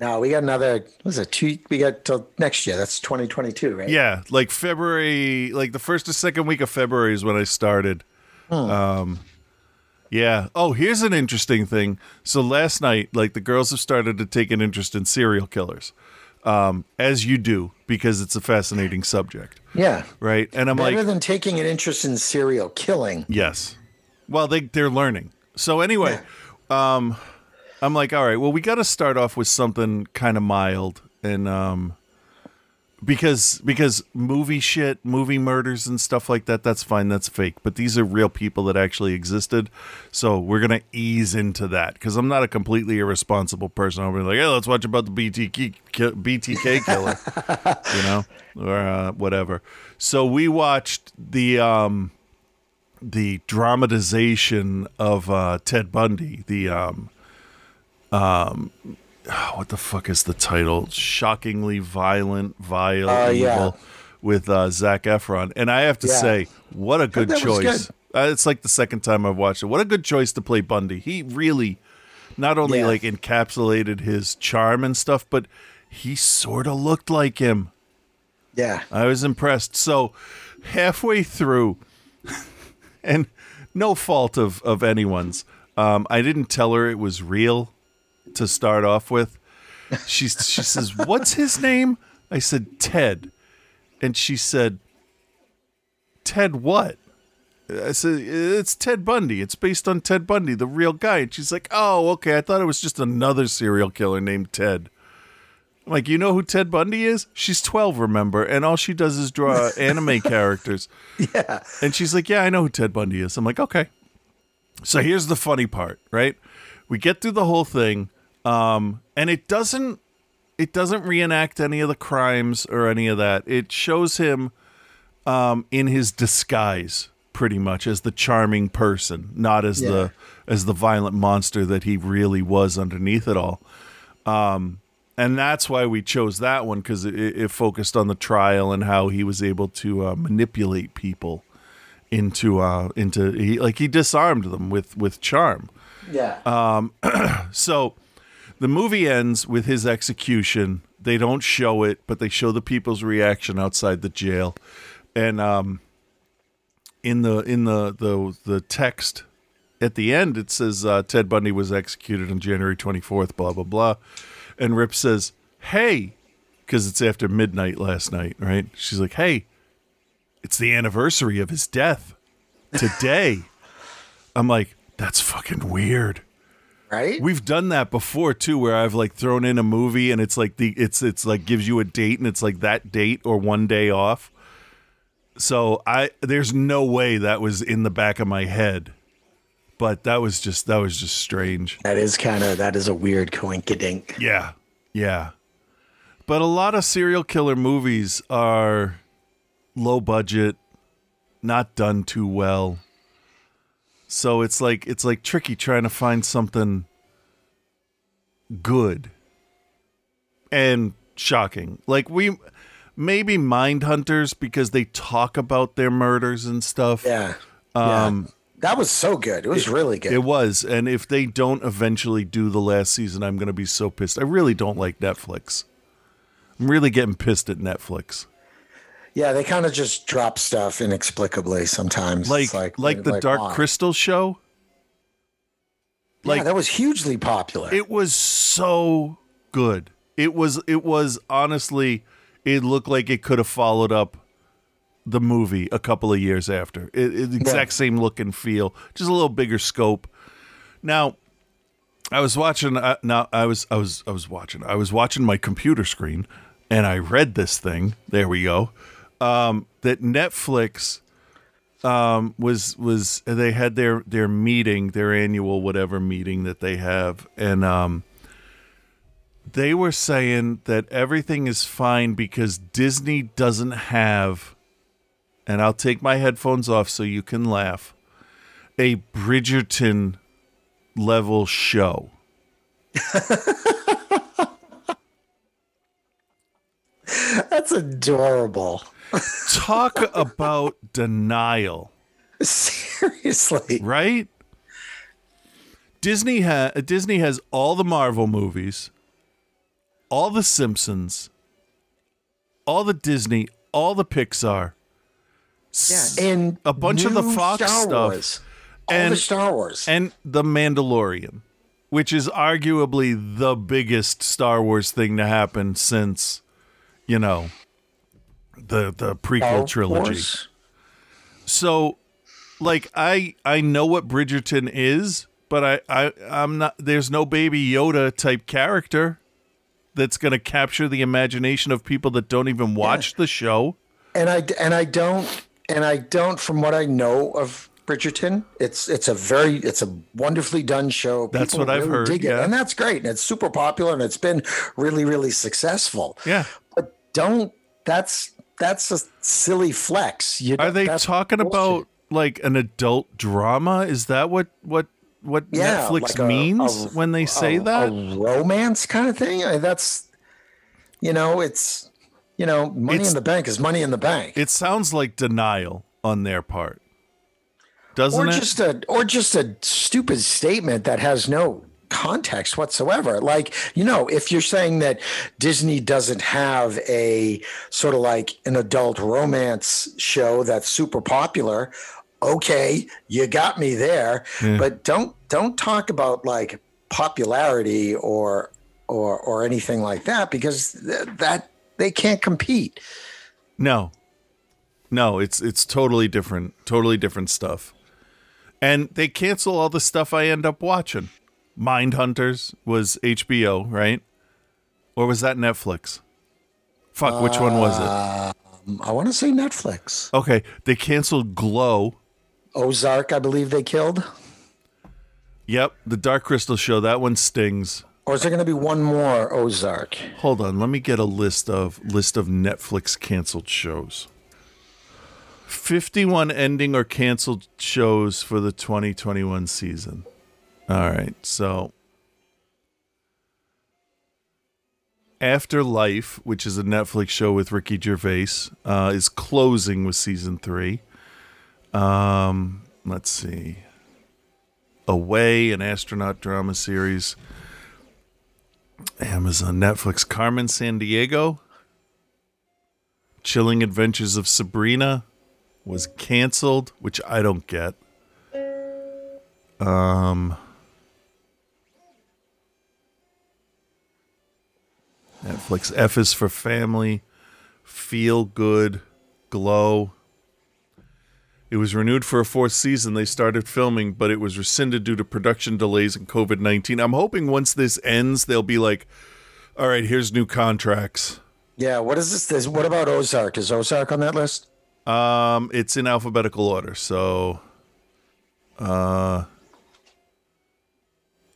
No, we got another. What was it two? We got till next year. That's twenty twenty two, right? Yeah, like February, like the first or second week of February is when I started. Um, yeah. Oh, here's an interesting thing. So last night, like the girls have started to take an interest in serial killers, um, as you do because it's a fascinating subject, Yeah. right? And I'm Better like, rather than taking an interest in serial killing. Yes. Well, they they're learning. So anyway, um, I'm like, all right. Well, we got to start off with something kind of mild, and um, because because movie shit, movie murders and stuff like that, that's fine. That's fake. But these are real people that actually existed. So we're gonna ease into that because I'm not a completely irresponsible person. I'll be like, hey, let's watch about the BTK BTK killer, (laughs) you know, or uh, whatever. So we watched the um the dramatization of uh, Ted Bundy, the um, um, (sighs) what the fuck is the title? Shockingly violent, vile, Uh, evil, yeah. with uh, Zac Efron, and I have to Yeah. say, what a good choice. good. Uh, it's like the second time I've watched it. What a good choice to play Bundy. He really not only Yeah. like encapsulated his charm and stuff, but he sort of looked like him. Yeah. I was impressed. So halfway through, (laughs) and no fault of of anyone's, um, I didn't tell her it was real to start off with. She she says, "What's his name?" I said, "Ted," and she said, "Ted what?" I said, "It's Ted Bundy. It's based on Ted Bundy, the real guy." And she's like, "Oh, okay. I thought it was just another serial killer named Ted." I'm like, you know who Ted Bundy is? She's 12, remember? And all she does is draw (laughs) anime characters. Yeah. And she's like, yeah, I know who Ted Bundy is. I'm like, okay. So here's the funny part, right? We get through the whole thing, um, and it doesn't it doesn't reenact any of the crimes or any of that. It shows him um, in his disguise, pretty much as the charming person, not as Yeah. the as the violent monster that he really was underneath it all. Um, and that's why we chose that one because it, it focused on the trial and how he was able to uh, manipulate people into uh into he like he disarmed them with with charm Yeah. Um, (clears throat) so the movie ends with his execution. They don't show it but they show the people's reaction outside the jail. And um in the in the the the text at the end it says uh, Ted Bundy was executed on January 24th blah blah blah. And Rip says hey because it's after midnight last night right? She's like hey it's the anniversary of his death today. (laughs) I'm like that's fucking weird right? We've done that before too, where I've like thrown in a movie and it's like the it's it's like gives you a date and it's like that date or one day off. So I there's no way that was in the back of my head, but that was just that was just strange. that is kind of that is a weird coinkydink. Yeah, yeah. But a lot of serial killer movies are low budget, not done too well. So it's like it's like tricky trying to find something good and shocking. Like we maybe Mindhunters because they talk about their murders and stuff. Yeah. Um, that was so good. It was really good. It was, and if they don't eventually do the last season, I'm going to be so pissed. I really don't like Netflix. I'm really getting pissed at Netflix. Yeah, they kind of just drop stuff inexplicably sometimes. Like It's like, the Dark why? Crystal show. yeah, like- that was hugely popular. It was so good. It was it was honestly it looked like it could have followed up the movie a couple of years after. It, it- the exact same look and feel, just a little bigger scope. Now, I was watching. Uh, now I was I was I was watching. I was watching my computer screen, and I read this thing. There we go. Um, that Netflix um, was was they had their their meeting, their annual whatever meeting that they have, and um, they were saying that everything is fine because Disney doesn't have, and I'll take my headphones off so you can laugh, a Bridgerton level show. (laughs) That's adorable. Talk about denial, Seriously. right? Disney ha- Disney has all the Marvel movies, all the Simpsons, all the Disney, all the Pixar. Yeah, and a bunch of the Fox Star stuff. Wars. All And- the Star Wars. and The Mandalorian, which is arguably the biggest Star Wars thing to happen since, you know, the the prequel trilogy. So, like, I I know what Bridgerton is, but I I I'm not. There's no Baby Yoda type character that's gonna capture the imagination of people that don't even watch the show. and I and I don't and I don't from what I know of Bridgerton, it's it's a very it's a wonderfully done show. That's what I've heard, Dig it, and that's great, and it's super popular, and it's been really really successful. Yeah. but don't that's that's a silly flex. You Are they talking bullshit. about like an adult drama? Is that what what what Yeah, Netflix like a- means a- when they say a, that? a romance kind of thing? I- That's you know it's you know money It's- in the bank is money in the bank. it sounds like denial on their part, doesn't or it? just a or just a stupid statement that has no context whatsoever like you know if you're saying that disney doesn't have a sort of like an adult romance show that's super popular okay you got me there but don't don't talk about like popularity or or or anything like that because th- that they can't compete No. No, it's it's totally different, totally different stuff. And they cancel all the stuff I end up watching. Mindhunters was HBO, right? Or was that Netflix? Fuck, which one was it? Um, i want to say netflix Okay, they canceled Glow. ozark i believe they killed Yep, the Dark Crystal show, that one stings. Or is there going to be one more Ozark? Hold on, let me get a list of list of Netflix canceled shows. 51 ending or canceled shows for the 2021 season. All right, so Afterlife, which is a Netflix show with Ricky Gervais, uh, is closing with season three. Um, let's see. Away, an astronaut drama series. Amazon, Netflix, Carmen Sandiego. Chilling Adventures of Sabrina was canceled, which I don't get. Um Netflix F is for family, feel good, glow. It was renewed for a fourth season. They started filming, but it was rescinded due to production delays and COVID 19. I'm hoping once this ends, they'll be like, all right, here's new contracts. Yeah. What is this? this what about Ozark? Is Ozark on that list? Um, it's in alphabetical order. So, uh,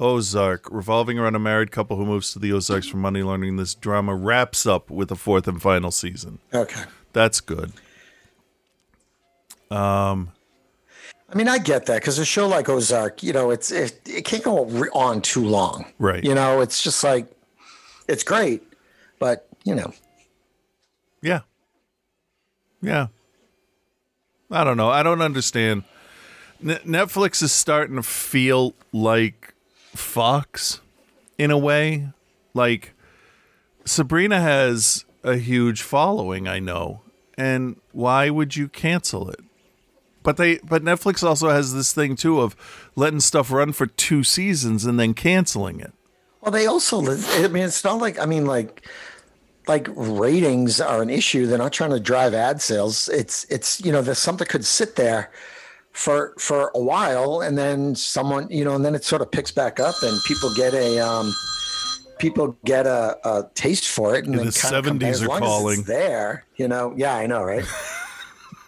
Ozark, revolving around a married couple who moves to the Ozarks for money laundering. This drama wraps up with a fourth and final season. Okay. That's good. Um, I mean, I get that because a show like Ozark, you know, it's it, it can't go on too long. Right. You know, it's just like it's great, but you know, Yeah. Yeah. I don't know. I don't understand. N- Netflix is starting to feel like Fox in a way. Like Sabrina has a huge following, I know. And why would you cancel it? But they but Netflix also has this thing too of letting stuff run for two seasons and then canceling it. Well, they also, I mean, it's not like, I mean, like, like ratings are an issue. They're not trying to drive ad sales. It's, it's, you know, there's something could sit there for, for a while and then someone, you know, and then it sort of picks back up and people get a, um, people get a, a taste for it and Yeah, then the kinda 70s As are long as it's calling. there, you know, yeah, I know. Right.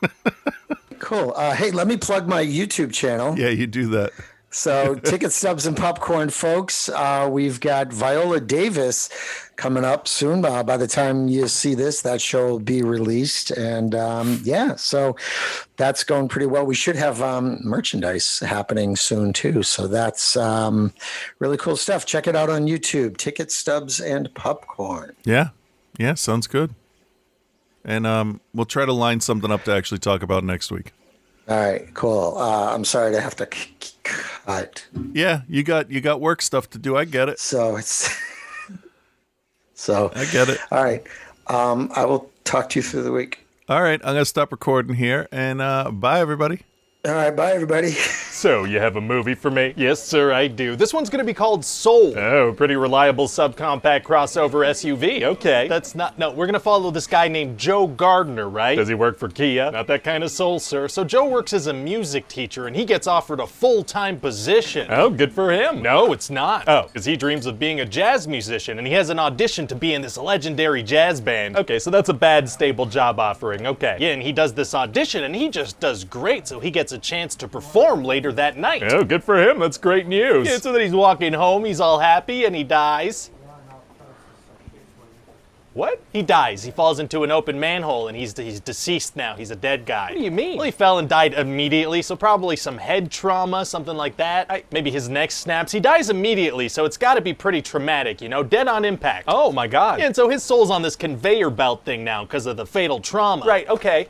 (laughs) cool. Uh, Hey, let me plug my YouTube channel. Yeah, you do that. So, ticket stubs and popcorn, folks. Uh, we've got Viola Davis coming up soon. Uh, by the time you see this, that show will be released. And um, yeah, so that's going pretty well. We should have um, merchandise happening soon, too. So, that's um, really cool stuff. Check it out on YouTube Ticket stubs and popcorn. Yeah. Yeah, sounds good. And um we'll try to line something up to actually talk about next week. All right, cool. Uh, I'm sorry to have to cut. Yeah, you got you got work stuff to do. I get it. So, it's (laughs) so I get it. All right. Um, I will talk to you through the week. All right, I'm gonna stop recording here and uh bye everybody. All right. Bye, everybody. (laughs) So, you have a movie for me? Yes, sir, I do. This one's gonna be called Soul. Oh, pretty reliable subcompact crossover SUV. Okay. That's not. No, we're gonna follow this guy named Joe Gardner, right? Does he work for Kia? Not that kind of soul, sir. So, Joe works as a music teacher and he gets offered a full time position. Oh, good for him. No, it's not. Oh, because he dreams of being a jazz musician and he has an audition to be in this legendary jazz band. Okay, so that's a bad, stable job offering. Okay. Yeah, and he does this audition and he just does great, so he gets a chance to perform later that night. Oh, good for him. That's great news. Yeah, so then he's walking home, he's all happy, and he dies. What? He dies. He falls into an open manhole and he's he's deceased now. He's a dead guy. What do you mean? Well, he fell and died immediately, so probably some head trauma, something like that. I, maybe his neck snaps. He dies immediately, so it's got to be pretty traumatic, you know, dead on impact. Oh my god. Yeah, and so his soul's on this conveyor belt thing now because of the fatal trauma. Right, okay.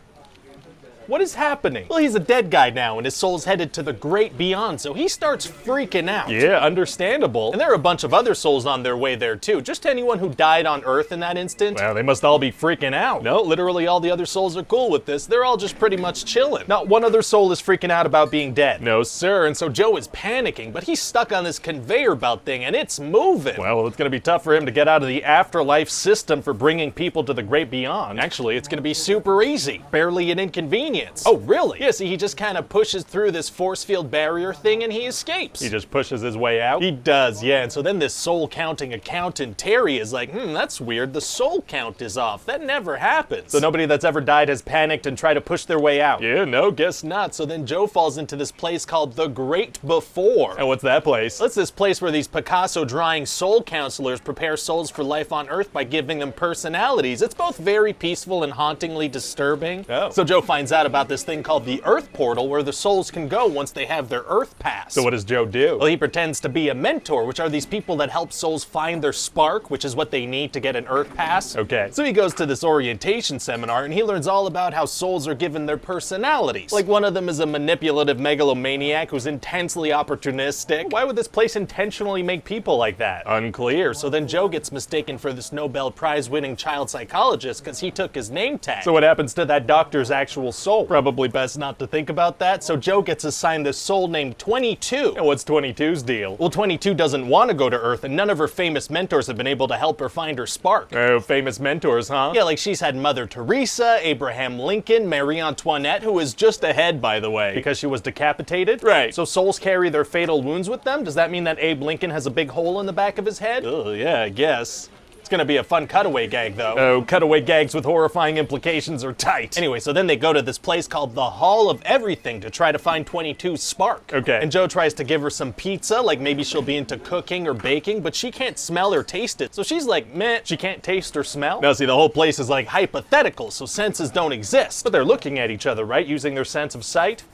What is happening? Well, he's a dead guy now, and his soul's headed to the great beyond, so he starts freaking out. Yeah, understandable. And there are a bunch of other souls on their way there, too. Just anyone who died on Earth in that instant. Well, they must all be freaking out. No, literally all the other souls are cool with this. They're all just pretty much chilling. Not one other soul is freaking out about being dead. No, sir. And so Joe is panicking, but he's stuck on this conveyor belt thing, and it's moving. Well, it's gonna be tough for him to get out of the afterlife system for bringing people to the great beyond. Actually, it's gonna be super easy. Barely an inconvenience. Oh, really? Yeah, see, he just kind of pushes through this force field barrier thing and he escapes. He just pushes his way out? He does, yeah. And so then this soul counting accountant, Terry, is like, hmm, that's weird. The soul count is off. That never happens. So nobody that's ever died has panicked and tried to push their way out? Yeah, no, guess not. So then Joe falls into this place called the Great Before. And what's that place? That's this place where these Picasso drawing soul counselors prepare souls for life on Earth by giving them personalities. It's both very peaceful and hauntingly disturbing. Oh. So Joe finds out about this thing called the Earth Portal where the souls can go once they have their Earth Pass. So what does Joe do? Well, he pretends to be a mentor, which are these people that help souls find their spark, which is what they need to get an Earth Pass. Okay. So he goes to this orientation seminar and he learns all about how souls are given their personalities. Like one of them is a manipulative megalomaniac who's intensely opportunistic. Why would this place intentionally make people like that? Unclear. So then Joe gets mistaken for this Nobel Prize winning child psychologist because he took his name tag. So what happens to that doctor's actual soul? Probably best not to think about that. So Joe gets assigned this soul named 22. And what's 22's deal? Well, 22 doesn't want to go to Earth, and none of her famous mentors have been able to help her find her spark. Oh, famous mentors, huh? Yeah, like she's had Mother Teresa, Abraham Lincoln, Marie Antoinette, who is just ahead, by the way, because she was decapitated. Right. So souls carry their fatal wounds with them. Does that mean that Abe Lincoln has a big hole in the back of his head? Oh, yeah, I guess. It's gonna be a fun cutaway gag, though. Oh, cutaway gags with horrifying implications are tight. Anyway, so then they go to this place called the Hall of Everything to try to find 22 spark. Okay. And Joe tries to give her some pizza, like maybe she'll be into cooking or baking, but she can't smell or taste it. So she's like, meh, she can't taste or smell. Now, see, the whole place is like hypothetical, so senses don't exist. But they're looking at each other, right? Using their sense of sight.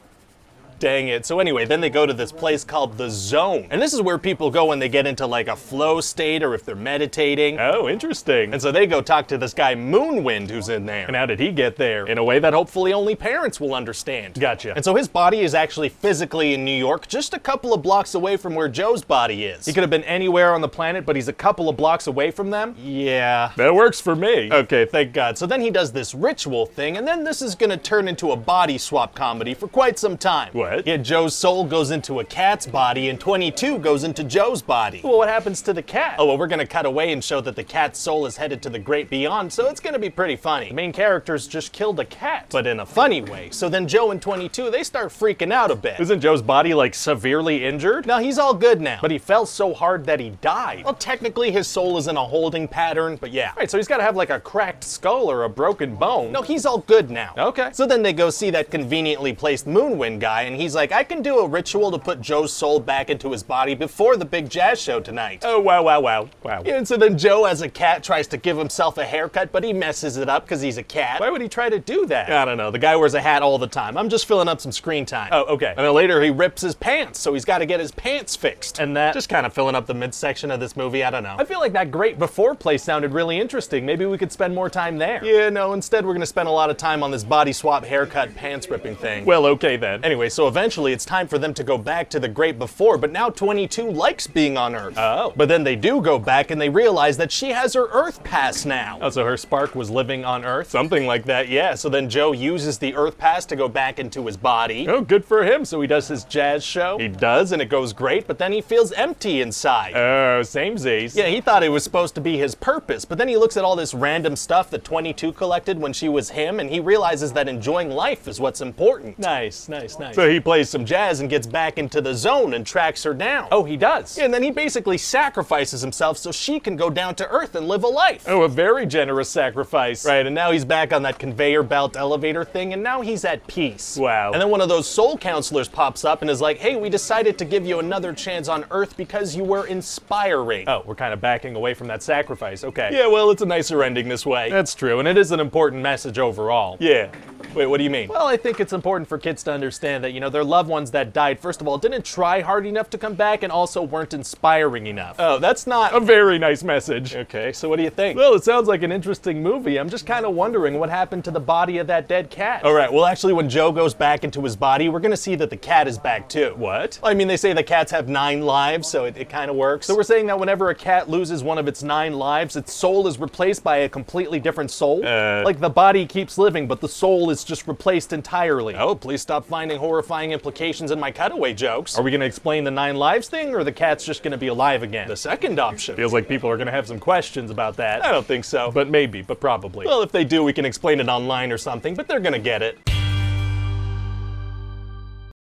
Dang it. So anyway, then they go to this place called the Zone. And this is where people go when they get into like a flow state or if they're meditating. Oh, interesting. And so they go talk to this guy Moonwind who's in there. And how did he get there? In a way that hopefully only parents will understand. Gotcha. And so his body is actually physically in New York, just a couple of blocks away from where Joe's body is. He could have been anywhere on the planet, but he's a couple of blocks away from them. Yeah. That works for me. Okay, thank God. So then he does this ritual thing, and then this is gonna turn into a body swap comedy for quite some time. What? Yeah, Joe's soul goes into a cat's body, and 22 goes into Joe's body. Well, what happens to the cat? Oh, well, we're gonna cut away and show that the cat's soul is headed to the great beyond, so it's gonna be pretty funny. The main characters just killed a cat, but in a funny way. So then Joe and 22, they start freaking out a bit. Isn't Joe's body like severely injured? No, he's all good now, but he fell so hard that he died. Well, technically his soul is in a holding pattern, but yeah. Right, so he's gotta have like a cracked skull or a broken bone. No, he's all good now. Okay. So then they go see that conveniently placed Moonwind guy, and he's like, I can do a ritual to put Joe's soul back into his body before the big jazz show tonight. Oh, wow, wow, wow, wow. And so then Joe, as a cat, tries to give himself a haircut, but he messes it up because he's a cat. Why would he try to do that? I don't know. The guy wears a hat all the time. I'm just filling up some screen time. Oh, okay. And then later he rips his pants, so he's got to get his pants fixed. And that just kind of filling up the midsection of this movie. I don't know. I feel like that great before play sounded really interesting. Maybe we could spend more time there. Yeah, no, instead we're going to spend a lot of time on this body swap haircut pants ripping thing. Well, okay then. Anyway, so eventually it's time for them to go back to the great before, but now 22 likes being on Earth. Oh. But then they do go back and they realize that she has her Earth pass now. Oh, so her spark was living on Earth? Something like that, yeah. So then Joe uses the Earth pass to go back into his body. Oh, good for him. So he does his jazz show. He does, and it goes great, but then he feels empty inside. Oh, same Z's. Yeah, he thought it was supposed to be his purpose, but then he looks at all this random stuff that 22 collected when she was him, and he realizes that enjoying life is what's important. Nice, nice, nice. So he plays some jazz and gets back into the zone and tracks her down. Oh, he does? Yeah, and then he basically sacrifices himself so she can go down to Earth and live a life. Oh, a very generous sacrifice. Right, and now he's back on that conveyor belt elevator thing, and now he's at peace. Wow. And then one of those soul counselors pops up and is like, hey, we decided to give you another chance on Earth because you were inspiring. Oh, we're kind of backing away from that sacrifice. Okay. Yeah, well, it's a nicer ending this way. That's true, and it is an important message overall. Yeah. Wait, what do you mean? Well, I think it's important for kids to understand that, you know, their loved ones that died, first of all, didn't try hard enough to come back and also weren't inspiring enough. Oh, that's not a very nice message. Okay, so what do you think? Well, it sounds like an interesting movie. I'm just kind of wondering what happened to the body of that dead cat. All right, well, actually, when Joe goes back into his body, we're going to see that the cat is back too. What? I mean, they say the cats have nine lives, so it, it kind of works. So we're saying that whenever a cat loses one of its nine lives, its soul is replaced by a completely different soul. Uh, like the body keeps living, but the soul is just replaced entirely. Oh, please stop finding horrifying implications in my cutaway jokes. Are we going to explain the nine lives thing, or the cat's just going to be alive again? The second option. Feels like people are going to have some questions about that. I don't think so, but maybe, but probably. Well, if they do, we can explain it online or something, but they're going to get it.